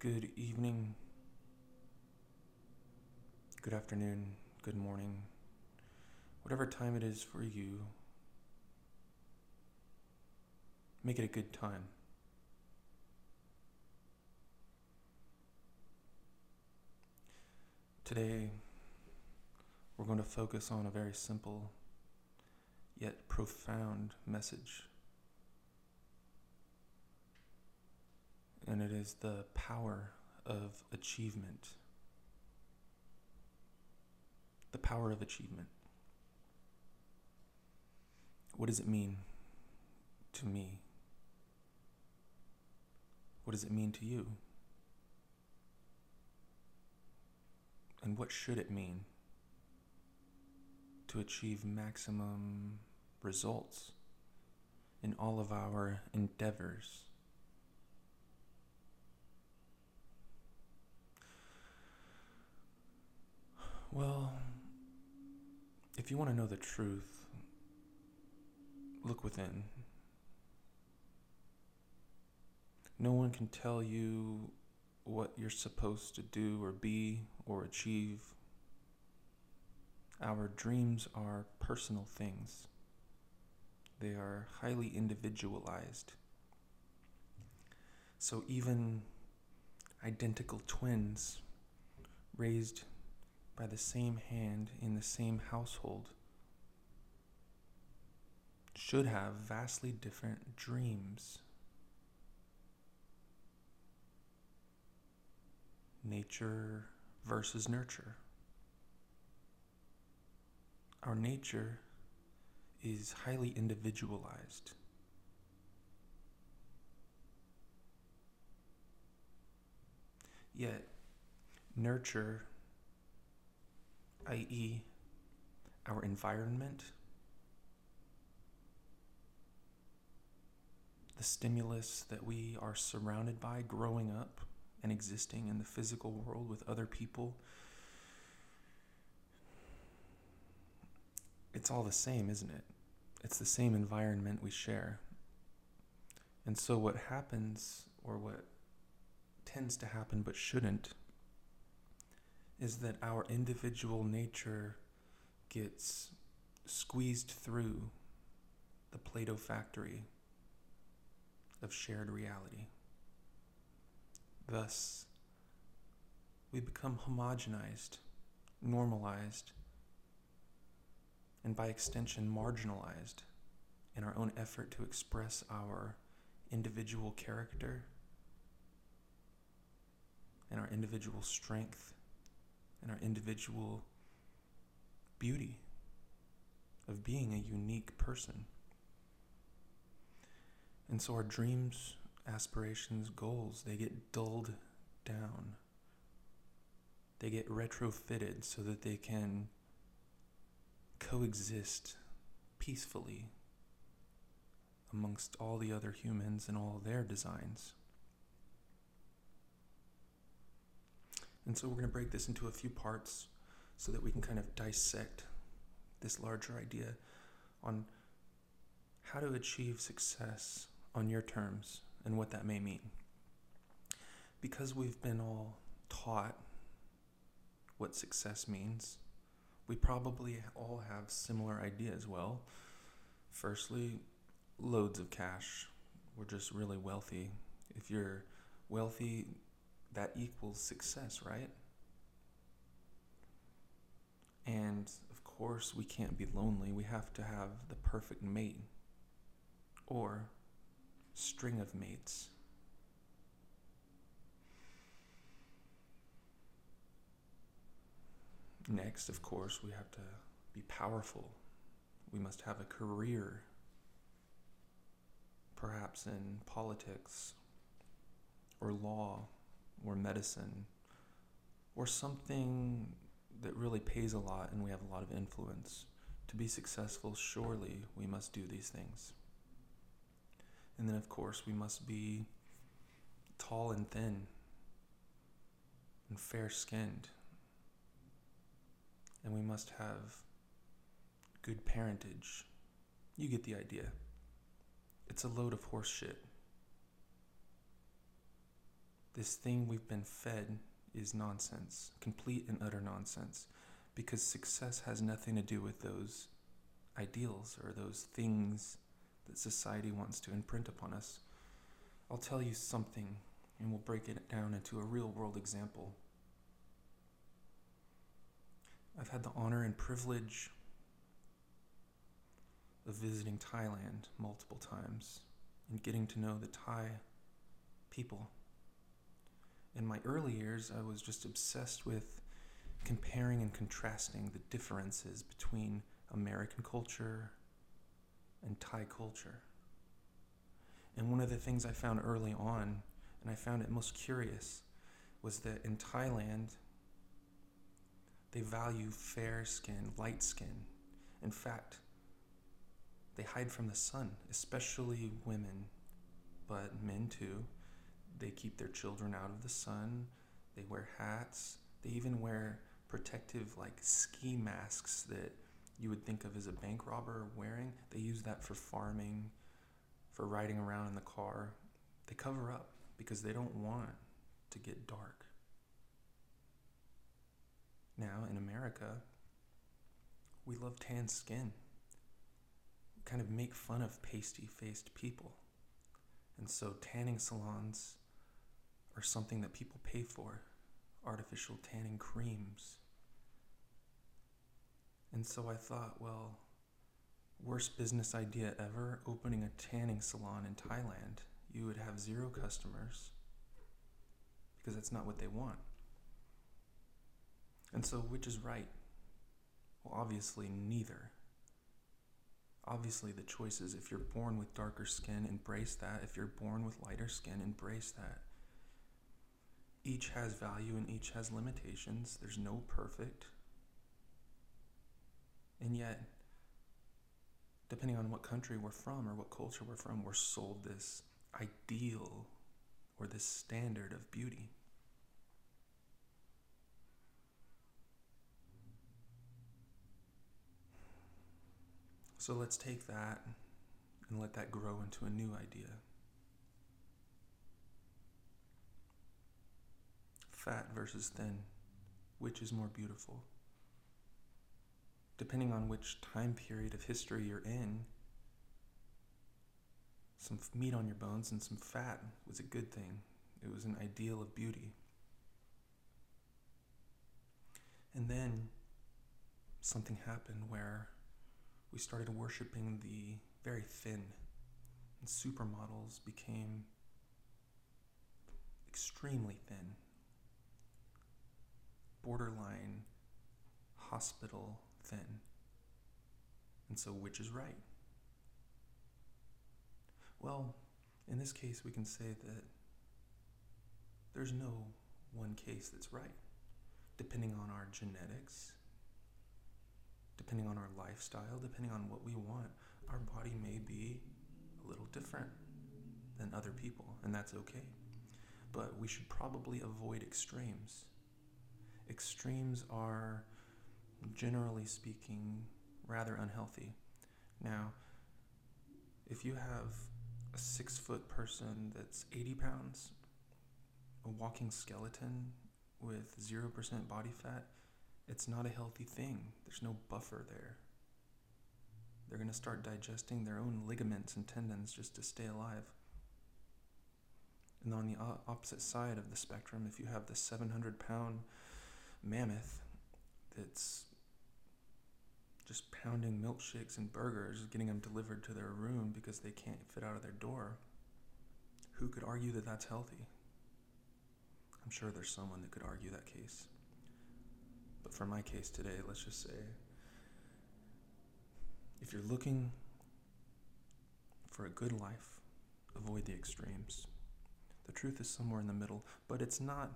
Good evening, good afternoon, good morning, whatever time it is for you. Make it a good time. Today, we're going to focus on a very simple yet profound message. And it is the power of achievement. The power of achievement. What does it mean to me? What does it mean to you? And what should it mean to achieve maximum results in all of our endeavors? Well, if you want to know the truth, look within. No one can tell you what you're supposed to do or be or achieve. Our dreams are personal things, they are highly individualized. So even identical twins raised by the same hand in the same household should have vastly different dreams. nature versus nurture. Our nature is highly individualized. Yet, nurture, i.e., our environment, the stimulus that we are surrounded by growing up, and existing in the physical world with other people, it's all the same, isn't it? It's the same environment we share. And so, what happens, or what tends to happen but shouldn't, is that our individual nature gets squeezed through the Play Doh factory of shared reality. Thus, we become homogenized, normalized, and by extension, marginalized in our own effort to express our individual character and our individual strength and our individual beauty of being a unique person. And so our dreams aspirations, goals, they get dulled down. They get retrofitted so that they can coexist peacefully amongst all the other humans and all their designs. And so we're going to break this into a few parts so that we can kind of dissect this larger idea on how to achieve success on your terms and what that may mean. Because we've been all taught what success means, we probably all have similar ideas. Well, firstly, loads of cash. We're just really wealthy. If you're wealthy, that equals success, right? And of course, we can't be lonely. We have to have the perfect mate or string of mates. Next, of course, we have to be powerful. We must have a career, perhaps in politics, or law, or medicine, or something that really pays a lot and we have a lot of influence. To be successful, surely we must do these things. And then, of course, we must be tall and thin and fair skinned. And we must have good parentage. You get the idea. It's a load of horse shit. This thing we've been fed is nonsense, complete and utter nonsense, because success has nothing to do with those ideals or those things that society wants to imprint upon us. I'll tell you something, and we'll break it down into a real world example. I've had the honor and privilege of visiting Thailand multiple times and getting to know the Thai people. In my early years, I was just obsessed with comparing and contrasting the differences between American culture and Thai culture. And one of the things I found early on, and I found it most curious, was that in Thailand, they value fair skin, light skin. In fact, they hide from the sun, especially women, but men too. They keep their children out of the sun. They wear hats. They even wear protective, like ski masks that you would think of as a bank robber wearing. They use that for farming, for riding around in the car. They cover up because they don't want to get dark. Now, in America, we love tan skin. We kind of make fun of pasty faced people. And so, tanning salons are something that people pay for artificial tanning creams. And so I thought, well, worst business idea ever opening a tanning salon in Thailand. You would have zero customers because that's not what they want. And so, which is right? Well, obviously, neither. Obviously, the choice is if you're born with darker skin, embrace that. If you're born with lighter skin, embrace that. Each has value and each has limitations. There's no perfect. And yet, depending on what country we're from or what culture we're from, we're sold this ideal or this standard of beauty. So let's take that and let that grow into a new idea. Fat versus thin, which is more beautiful? Depending on which time period of history you're in, some meat on your bones and some fat was a good thing. It was an ideal of beauty. And then something happened where we started worshiping the very thin, and supermodels became extremely thin, borderline hospital thin. And so, which is right? Well, in this case, we can say that there's no one case that's right, depending on our genetics depending on our lifestyle, depending on what we want, our body may be a little different than other people, and that's okay. But we should probably avoid extremes. Extremes are, generally speaking, rather unhealthy. Now, if you have a six foot person that's 80 pounds, a walking skeleton with 0% body fat, it's not a healthy thing. There's no buffer there. They're going to start digesting their own ligaments and tendons just to stay alive. And on the opposite side of the spectrum, if you have the 700 pound mammoth that's just pounding milkshakes and burgers, getting them delivered to their room because they can't fit out of their door, who could argue that that's healthy? I'm sure there's someone that could argue that case. But for my case today, let's just say if you're looking for a good life, avoid the extremes. The truth is somewhere in the middle, but it's not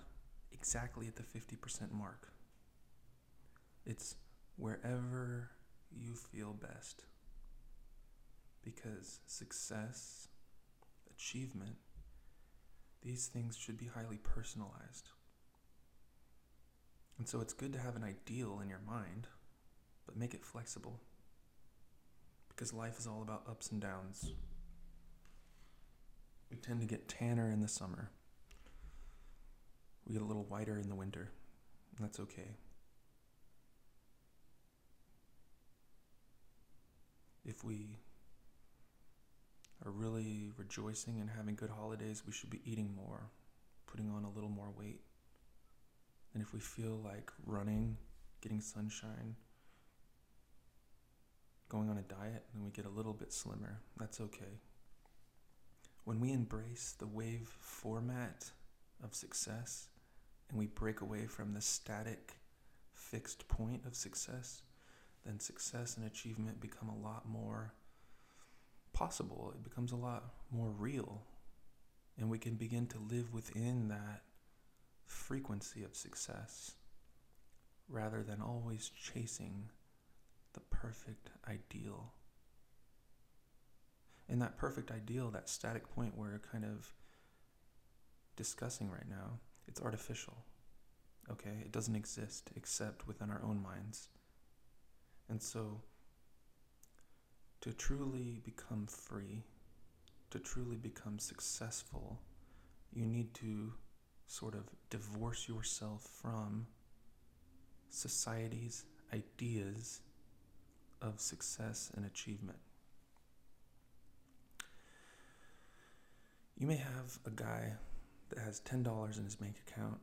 exactly at the 50% mark. It's wherever you feel best. Because success, achievement, these things should be highly personalized. And so it's good to have an ideal in your mind, but make it flexible. Because life is all about ups and downs. We tend to get tanner in the summer. We get a little whiter in the winter. That's okay. If we are really rejoicing and having good holidays, we should be eating more, putting on a little more weight. And if we feel like running, getting sunshine, going on a diet, then we get a little bit slimmer. That's okay. When we embrace the wave format of success and we break away from the static, fixed point of success, then success and achievement become a lot more possible. It becomes a lot more real. And we can begin to live within that frequency of success rather than always chasing the perfect ideal. And that perfect ideal, that static point we're kind of discussing right now, it's artificial. Okay? It doesn't exist except within our own minds. And so, to truly become free, to truly become successful, you need to sort of divorce yourself from society's ideas of success and achievement. You may have a guy that has $10 in his bank account,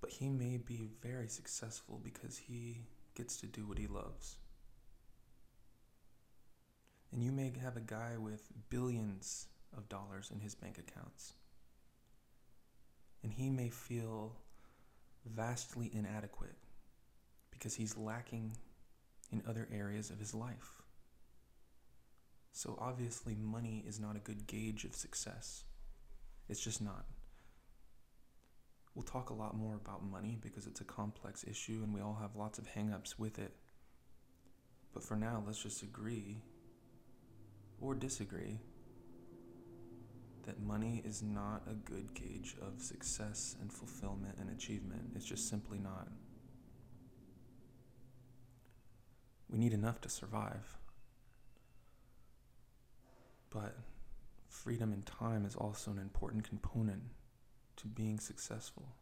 but he may be very successful because he gets to do what he loves. And you may have a guy with billions of dollars in his bank accounts. And he may feel vastly inadequate because he's lacking in other areas of his life. So obviously, money is not a good gauge of success. It's just not. We'll talk a lot more about money because it's a complex issue and we all have lots of hangups with it. But for now, let's just agree or disagree that money is not a good gauge of success and fulfillment and achievement. It's just simply not. We need enough to survive. But freedom and time is also an important component to being successful.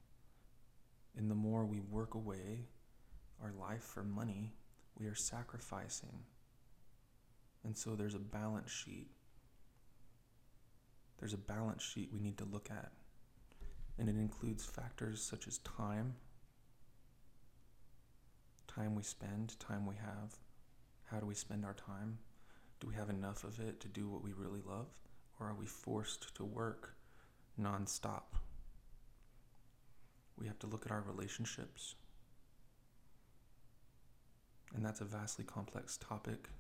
And the more we work away our life for money, we are sacrificing. And so there's a balance sheet. There's a balance sheet we need to look at. And it includes factors such as time, time we spend, time we have. How do we spend our time? Do we have enough of it to do what we really love? Or are we forced to work nonstop? We have to look at our relationships. And that's a vastly complex topic.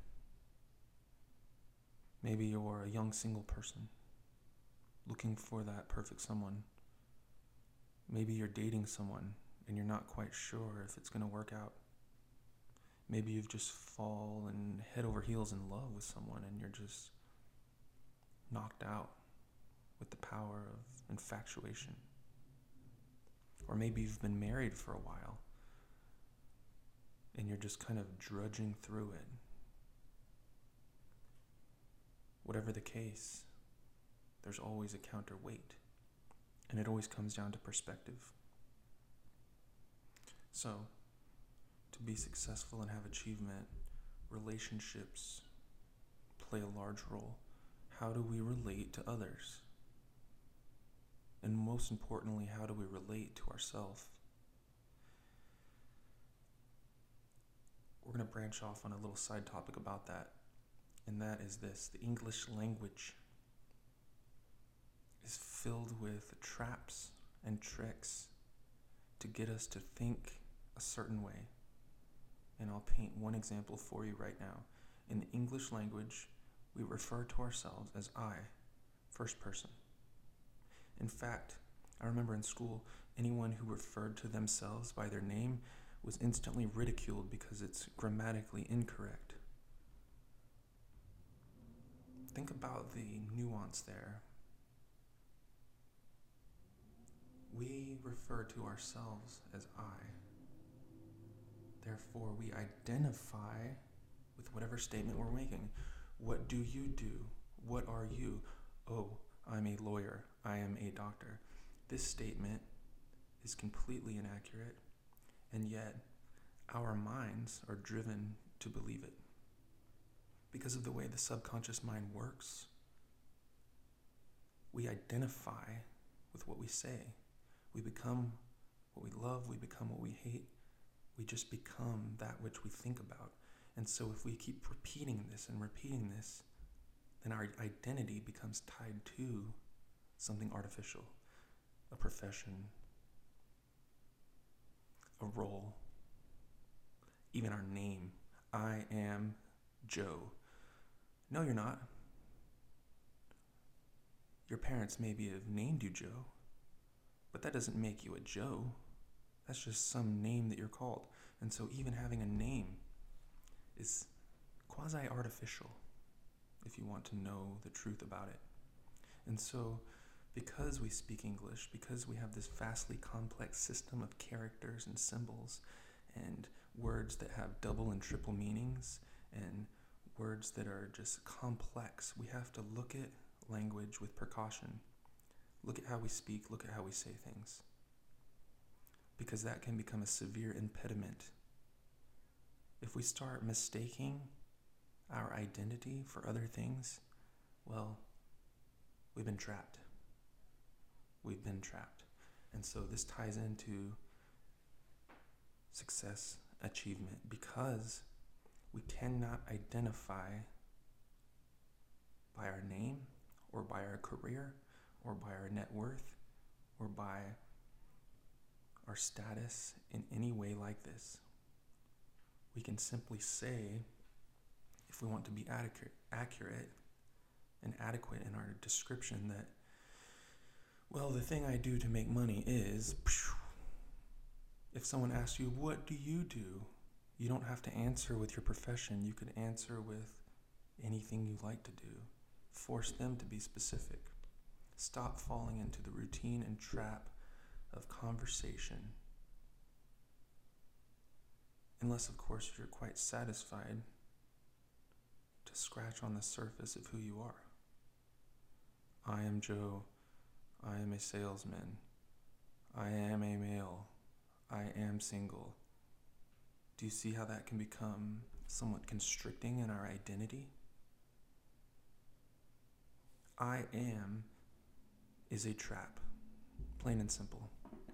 Maybe you're a young single person looking for that perfect someone. Maybe you're dating someone and you're not quite sure if it's going to work out. Maybe you've just fallen head over heels in love with someone and you're just knocked out with the power of infatuation. Or maybe you've been married for a while and you're just kind of drudging through it. Whatever the case, there's always a counterweight, and it always comes down to perspective. So, to be successful and have achievement, relationships play a large role. How do we relate to others? And most importantly, how do we relate to ourselves? We're going to branch off on a little side topic about that, and that is this the English language is filled with traps and tricks to get us to think a certain way. And I'll paint one example for you right now. In the English language, we refer to ourselves as I, first person. In fact, I remember in school, anyone who referred to themselves by their name was instantly ridiculed because it's grammatically incorrect. Think about the nuance there. We refer to ourselves as I. Therefore, we identify with whatever statement we're making. What do you do? What are you? Oh, I'm a lawyer. I am a doctor. this statement is completely inaccurate, and yet our minds are driven to believe it. Because of the way the subconscious mind works, we identify with what we say. We become what we love, we become what we hate, we just become that which we think about. And so if we keep repeating this and repeating this, then our identity becomes tied to something artificial, a profession, a role, even our name. I am Joe. No, you're not. Your parents maybe have named you Joe, but that doesn't make you a Joe. That's just some name that you're called. And so, even having a name is quasi artificial if you want to know the truth about it. And so, because we speak English, because we have this vastly complex system of characters and symbols and words that have double and triple meanings and words that are just complex, we have to look at language with precaution. Look at how we speak, look at how we say things. Because that can become a severe impediment. If we start mistaking our identity for other things, well, we've been trapped. We've been trapped. And so this ties into success, achievement, because we cannot identify by our name or by our career or by our net worth or by our status in any way like this. We can simply say, if we want to be adequate, accurate and adequate in our description, that, well, the thing I do to make money is. If someone asks you, What do you do? you don't have to answer with your profession. You could answer with anything you like to do. Force them to be specific. Stop falling into the routine and trap of conversation. Unless, of course, you're quite satisfied to scratch on the surface of who you are. I am Joe. I am a salesman. I am a male. I am single. Do you see how that can become somewhat constricting in our identity? I am is a trap, plain and simple.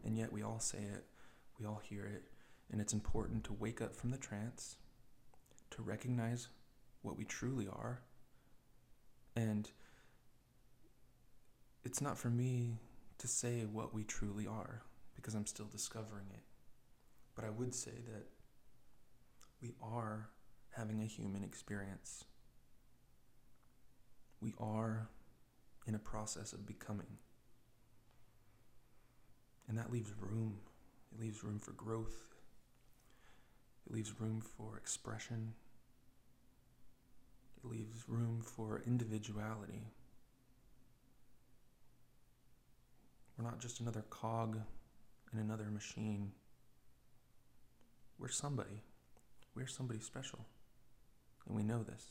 And yet we all say it, we all hear it, and it's important to wake up from the trance, to recognize what we truly are. And it's not for me to say what we truly are because I'm still discovering it. But I would say that we are having a human experience. We are in a process of becoming. And that leaves room. It leaves room for growth. It leaves room for expression. It leaves room for individuality. We're not just another cog in another machine. We're somebody. We're somebody special. And we know this.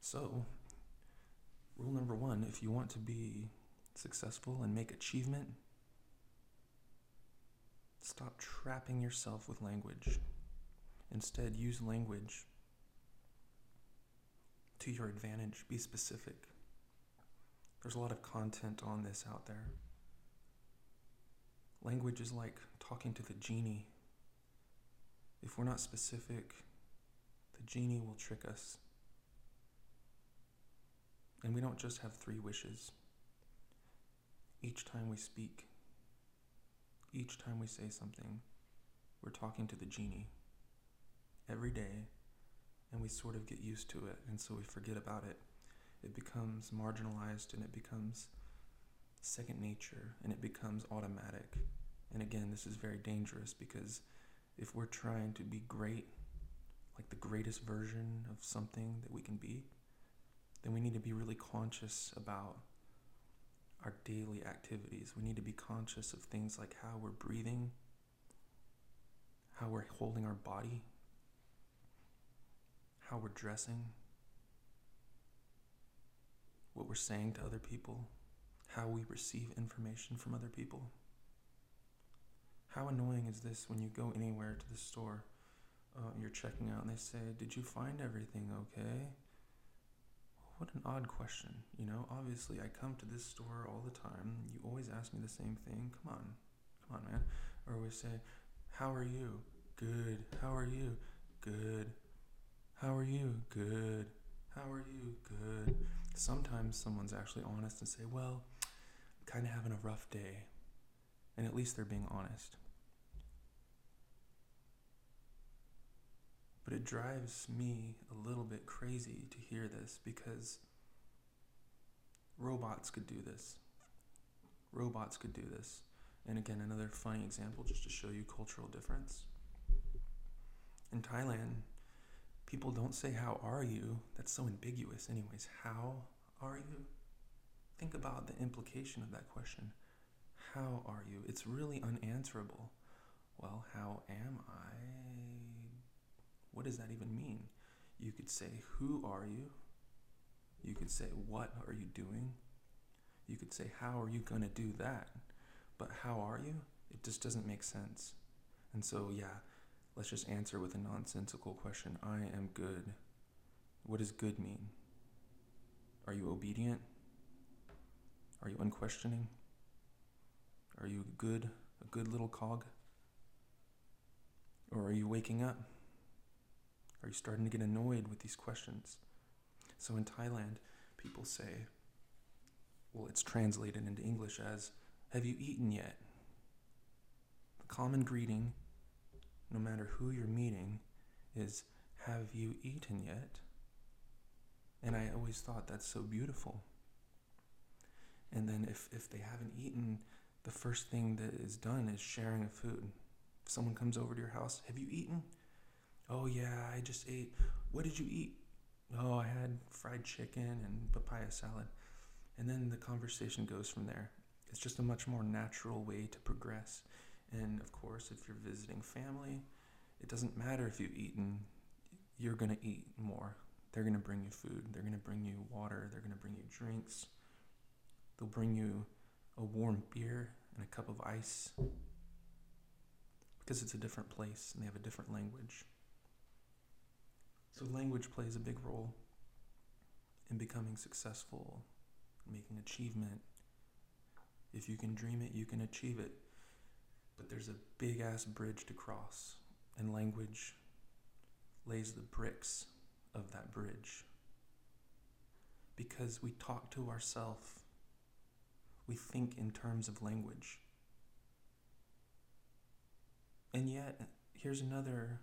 So, rule number one if you want to be successful and make achievement, stop trapping yourself with language. Instead, use language to your advantage. Be specific. There's a lot of content on this out there. Language is like talking to the genie. If we're not specific, the genie will trick us. And we don't just have three wishes. Each time we speak, each time we say something, we're talking to the genie every day, and we sort of get used to it, and so we forget about it. It becomes marginalized and it becomes second nature and it becomes automatic. And again, this is very dangerous because if we're trying to be great, like the greatest version of something that we can be, then we need to be really conscious about our daily activities. We need to be conscious of things like how we're breathing, how we're holding our body, how we're dressing, what we're saying to other people, how we receive information from other people. How annoying is this when you go anywhere to the store, uh, you're checking out, and they say, Did you find everything okay? What an odd question, you know? Obviously, I come to this store all the time. You always ask me the same thing. Come on, come on, man. Or we say, How are you? Good. How are you? Good. How are you? Good. How are you? Good. Sometimes someone's actually honest and say, Well, I'm kind of having a rough day. And at least they're being honest. But it drives me a little bit crazy to hear this because robots could do this. Robots could do this. And again, another funny example just to show you cultural difference. In Thailand, people don't say, How are you? That's so ambiguous, anyways. How are you? Think about the implication of that question. How are you? It's really unanswerable. Well, how am I? What does that even mean? You could say, Who are you? You could say, What are you doing? You could say, How are you going to do that? But how are you? It just doesn't make sense. And so, yeah, let's just answer with a nonsensical question I am good. What does good mean? Are you obedient? Are you unquestioning? Are you good, a good little cog? Or are you waking up? Are you starting to get annoyed with these questions? So in Thailand, people say, well, it's translated into English as, Have you eaten yet? The common greeting, no matter who you're meeting, is, Have you eaten yet? And I always thought that's so beautiful. And then if, if they haven't eaten, the first thing that is done is sharing of food. If someone comes over to your house, Have you eaten? Oh, yeah, I just ate. What did you eat? Oh, I had fried chicken and papaya salad. And then the conversation goes from there. It's just a much more natural way to progress. And of course, if you're visiting family, it doesn't matter if you've eaten, you're going to eat more. They're going to bring you food, they're going to bring you water, they're going to bring you drinks. They'll bring you a warm beer and a cup of ice because it's a different place and they have a different language. So, language plays a big role in becoming successful, making achievement. If you can dream it, you can achieve it. But there's a big ass bridge to cross, and language lays the bricks of that bridge. Because we talk to ourselves, we think in terms of language. And yet, here's another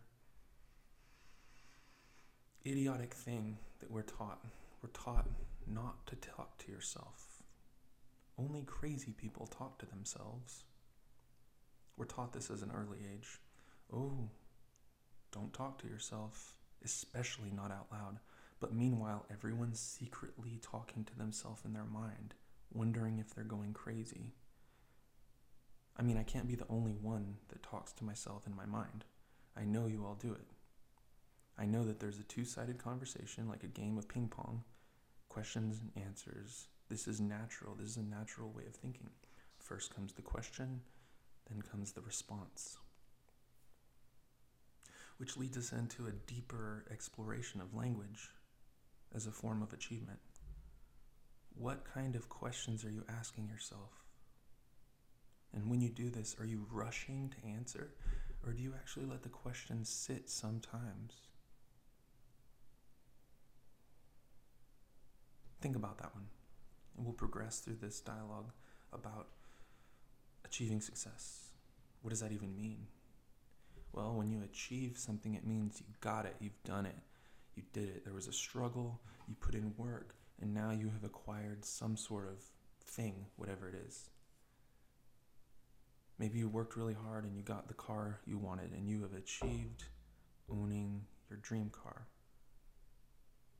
idiotic thing that we're taught. We're taught not to talk to yourself. Only crazy people talk to themselves. We're taught this as an early age. Oh, don't talk to yourself, especially not out loud. But meanwhile, everyone's secretly talking to themselves in their mind, wondering if they're going crazy. I mean, I can't be the only one that talks to myself in my mind. I know you all do it. I know that there's a two sided conversation, like a game of ping pong, questions and answers. This is natural. This is a natural way of thinking. First comes the question, then comes the response, which leads us into a deeper exploration of language as a form of achievement. What kind of questions are you asking yourself? And when you do this, are you rushing to answer? Or do you actually let the question sit sometimes? Think about that one. And we'll progress through this dialogue about achieving success. What does that even mean? Well, when you achieve something, it means you got it, you've done it, you did it. There was a struggle, you put in work, and now you have acquired some sort of thing, whatever it is. Maybe you worked really hard and you got the car you wanted, and you have achieved owning your dream car.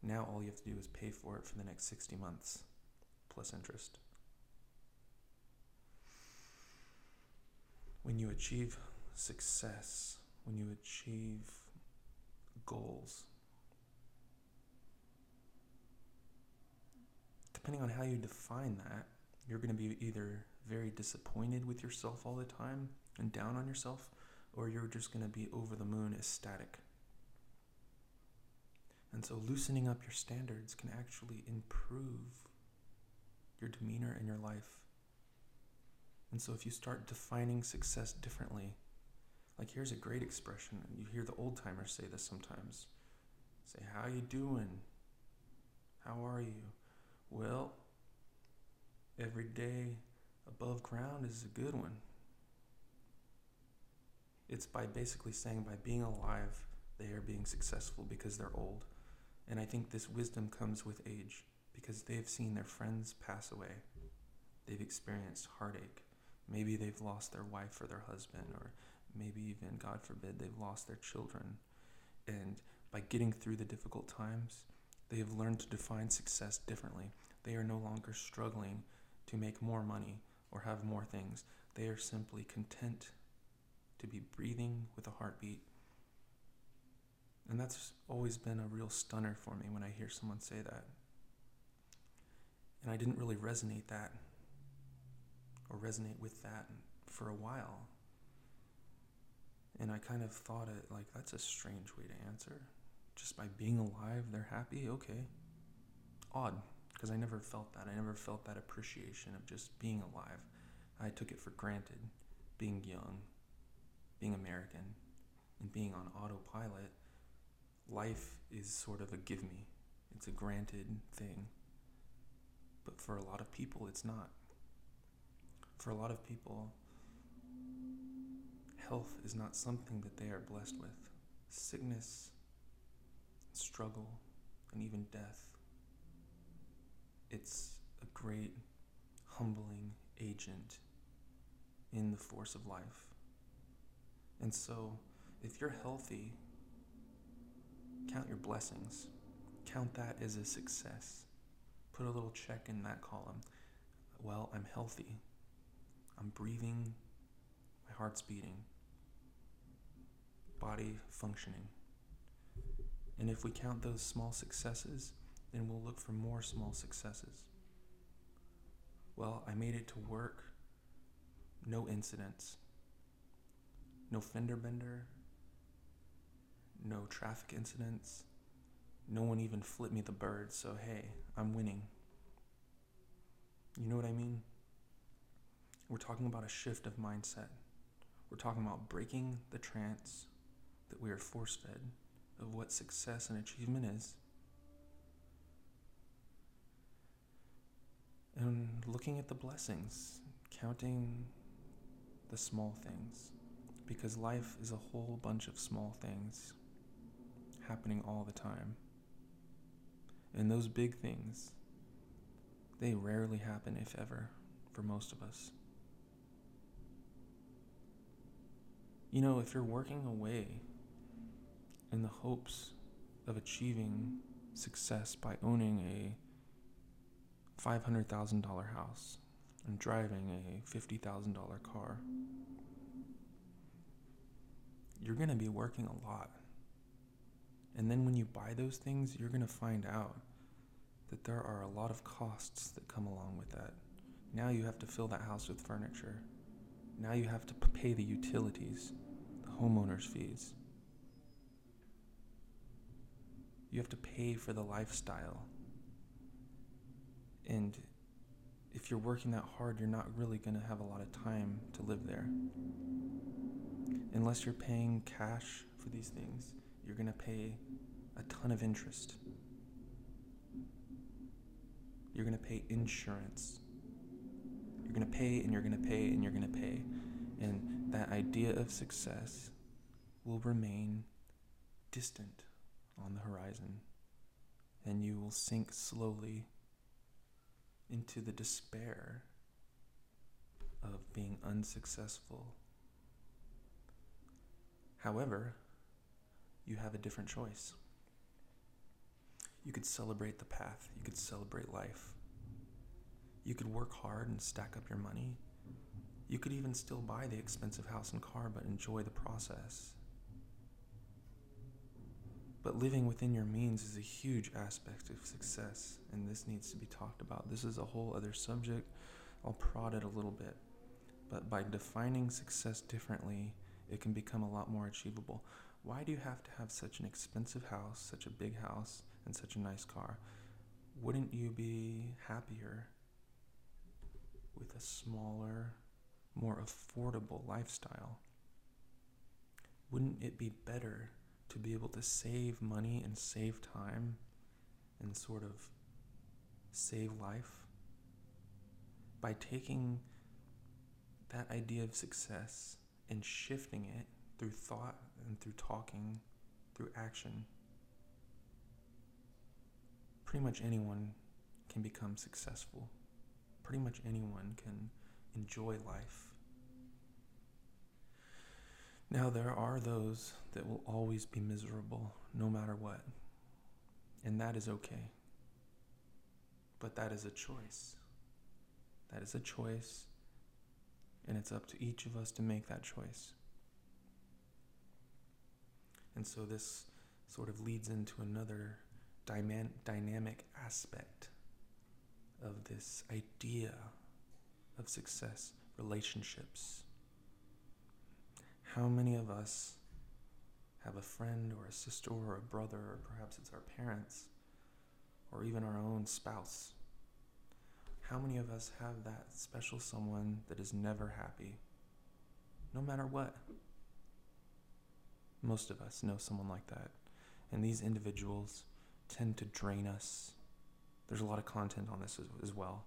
Now all you have to do is pay for it for the next 60 months, plus interest. When you achieve success, when you achieve goals, depending on how you define that, you're going to be either very disappointed with yourself all the time and down on yourself, or you're just going to be over the moon ecstatic. And so loosening up your standards can actually improve your demeanor in your life. And so if you start defining success differently, like here's a great expression, you hear the old timers say this sometimes. Say, how you doing? How are you? Well, every day above ground is a good one. It's by basically saying by being alive, they are being successful because they're old. And I think this wisdom comes with age because they've seen their friends pass away. They've experienced heartache. Maybe they've lost their wife or their husband, or maybe even, God forbid, they've lost their children. And by getting through the difficult times, they have learned to define success differently. They are no longer struggling to make more money or have more things. They are simply content to be breathing with a heartbeat. And that's always been a real stunner for me when I hear someone say that. And I didn't really resonate that or resonate with that for a while. And I kind of thought it like that's a strange way to answer. Just by being alive, they're happy? Okay. Odd, because I never felt that. I never felt that appreciation of just being alive. I took it for granted, being young, being American, and being on autopilot. Life is sort of a give me, it's a granted thing. But for a lot of people, it's not. For a lot of people, health is not something that they are blessed with. Sickness, struggle, and even death. It's a great, humbling agent in the force of life. And so, if you're healthy, count your blessings. Count that as a success. Put a little check in that column. Well, I'm healthy. I'm breathing. My heart's beating. Body functioning. And if we count those small successes, then we'll look for more small successes. Well, I made it to work. No incidents. No fender bender. No traffic incidents. No one even flipped me the bird, so hey, I'm winning. You know what I mean? We're talking about a shift of mindset. We're talking about breaking the trance that we are force fed of what success and achievement is. And looking at the blessings, counting the small things, because life is a whole bunch of small things happening all the time. And those big things, they rarely happen, if ever, for most of us. You know, if you're working away in the hopes of achieving success by owning a $500,000 house and driving a $50,000 car, you're going to be working a lot. And then when you buy those things, you're going to find out that there are a lot of costs that come along with that. Now you have to fill that house with furniture. Now you have to pay the utilities, the homeowner's fees. You have to pay for the lifestyle. And if you're working that hard, you're not really going to have a lot of time to live there. Unless you're paying cash for these things, you're going to pay a ton of interest. You're going to pay insurance. You're going to pay and you're going to pay and you're going to pay. And that idea of success will remain distant on the horizon. And you will sink slowly into the despair of being unsuccessful. However, you have a different choice. You could celebrate the path, you could celebrate life. You could work hard and stack up your money. You could even still buy the expensive house and car, but enjoy the process. But living within your means is a huge aspect of success, and this needs to be talked about. This is a whole other subject. I'll prod it a little bit. But by defining success differently, it can become a lot more achievable. Why do you have to have such an expensive house, such a big house, and such a nice car? Wouldn't you be happier with a smaller, more affordable lifestyle? Wouldn't it be better to be able to save money and save time and sort of save life by taking that idea of success and shifting it through thought and through talking, through action. Pretty much anyone can become successful. Pretty much anyone can enjoy life. Now, there are those that will always be miserable no matter what, and that is okay. But that is a choice. That is a choice, and it's up to each of us to make that choice. And so this sort of leads into another dyman- dynamic aspect of this idea of success relationships. How many of us have a friend or a sister or a brother, or perhaps it's our parents, or even our own spouse? How many of us have that special someone that is never happy, no matter what? Most of us know someone like that. And these individuals tend to drain us. There's a lot of content on this as, as well.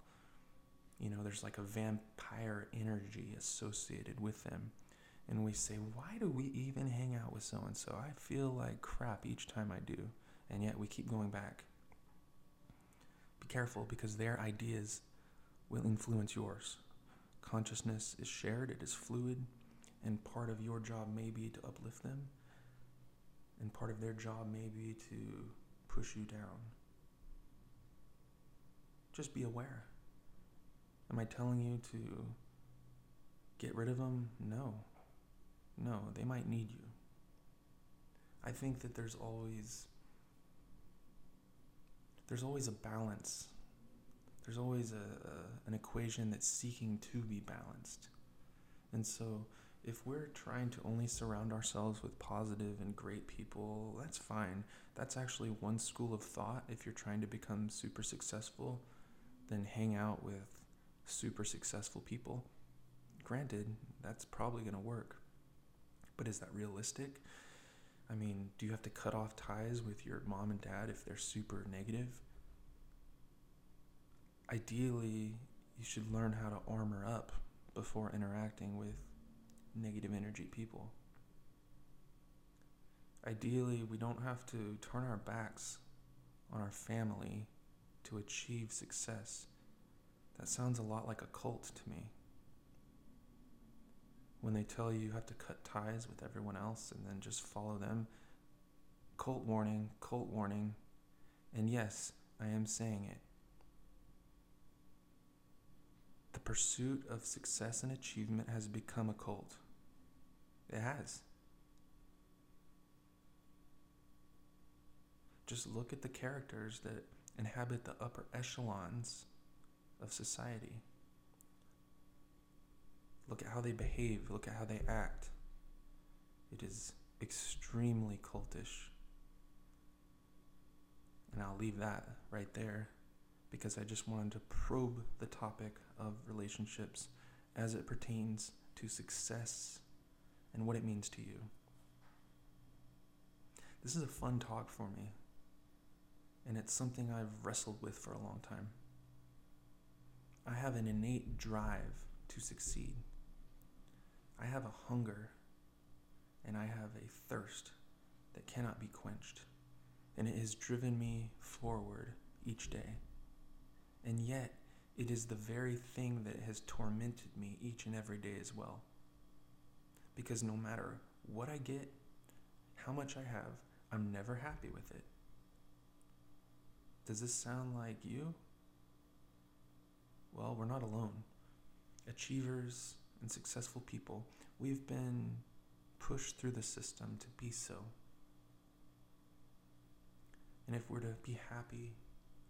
You know, there's like a vampire energy associated with them. And we say, why do we even hang out with so and so? I feel like crap each time I do. And yet we keep going back. Be careful because their ideas will influence yours. Consciousness is shared, it is fluid, and part of your job may be to uplift them, and part of their job may be to push you down. Just be aware. Am I telling you to get rid of them? No. No, they might need you. I think that there's always there's always a balance there's always a, a, an equation that's seeking to be balanced. And so, if we're trying to only surround ourselves with positive and great people, that's fine. That's actually one school of thought. If you're trying to become super successful, then hang out with super successful people. Granted, that's probably going to work. But is that realistic? I mean, do you have to cut off ties with your mom and dad if they're super negative? ideally, you should learn how to armor up before interacting with negative energy people. Ideally, we don't have to turn our backs on our family to achieve success. That sounds a lot like a cult to me. When they tell you you have to cut ties with everyone else and then just follow them, cult warning, cult warning. And yes, I am saying it. The pursuit of success and achievement has become a cult. It has. Just look at the characters that inhabit the upper echelons of society. Look at how they behave, look at how they act. It is extremely cultish. And I'll leave that right there because I just wanted to probe the topic of relationships as it pertains to success and what it means to you. This is a fun talk for me, and it's something I've wrestled with for a long time. I have an innate drive to succeed. I have a hunger and I have a thirst that cannot be quenched, and it has driven me forward each day. And yet, it is the very thing that has tormented me each and every day as well. Because no matter what I get, how much I have, I'm never happy with it. Does this sound like you? Well, we're not alone. Achievers and successful people, we've been pushed through the system to be so. And if we're to be happy,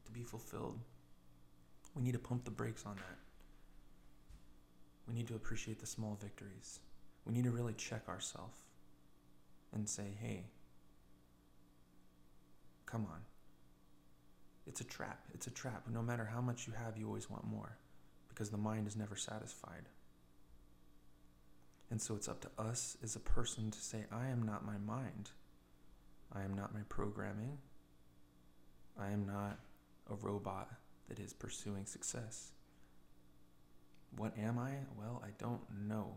to be fulfilled, we need to pump the brakes on that. We need to appreciate the small victories. We need to really check ourselves and say, hey, come on. It's a trap. It's a trap. No matter how much you have, you always want more because the mind is never satisfied. And so it's up to us as a person to say, I am not my mind. I am not my programming. I am not a robot that is pursuing success. What am I? Well, I don't know.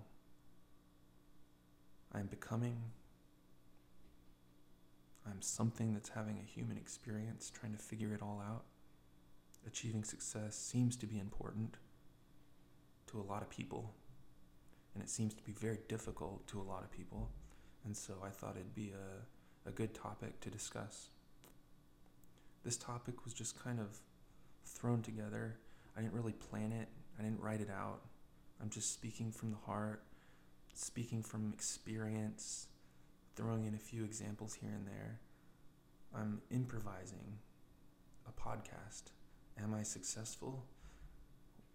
I'm becoming. I'm something that's having a human experience, trying to figure it all out. Achieving success seems to be important to a lot of people, and it seems to be very difficult to a lot of people. And so I thought it'd be a, a good topic to discuss. This topic was just kind of thrown together. I didn't really plan it, I didn't write it out. I'm just speaking from the heart, speaking from experience, throwing in a few examples here and there. I'm improvising a podcast. Am I successful?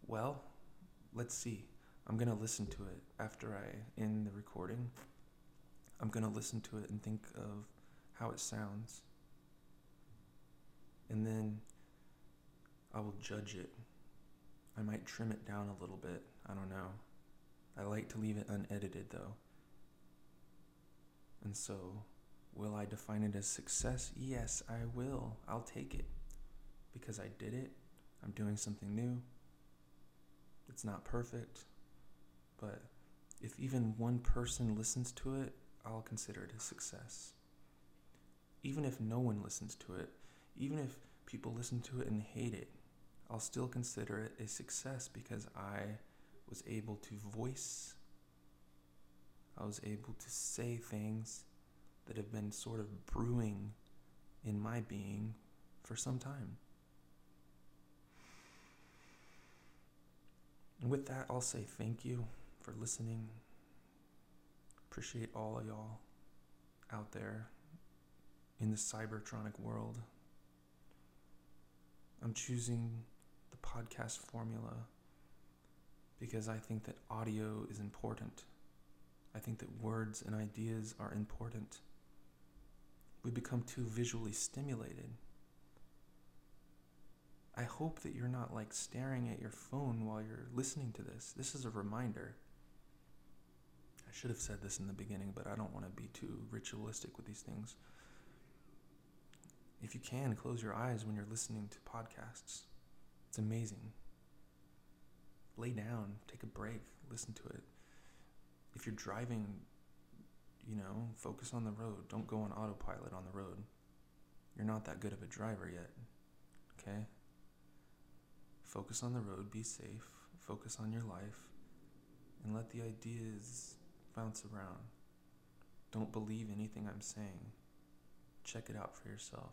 Well, let's see. I'm going to listen to it after I end the recording. I'm going to listen to it and think of how it sounds. And then I will judge it. I might trim it down a little bit. I don't know. I like to leave it unedited though. And so, will I define it as success? Yes, I will. I'll take it. Because I did it. I'm doing something new. It's not perfect. But if even one person listens to it, I'll consider it a success. Even if no one listens to it, even if people listen to it and hate it, I'll still consider it a success because I was able to voice, I was able to say things that have been sort of brewing in my being for some time. And with that, I'll say thank you for listening. Appreciate all of y'all out there in the cybertronic world. I'm choosing podcast formula because I think that audio is important. I think that words and ideas are important. We become too visually stimulated. I hope that you're not like staring at your phone while you're listening to this. This is a reminder. I should have said this in the beginning, but I don't want to be too ritualistic with these things. If you can, close your eyes when you're listening to podcasts. It's amazing. Lay down, take a break, listen to it. If you're driving, you know, focus on the road. Don't go on autopilot on the road. You're not that good of a driver yet. Okay? Focus on the road, be safe, focus on your life, and let the ideas bounce around. Don't believe anything I'm saying. Check it out for yourself.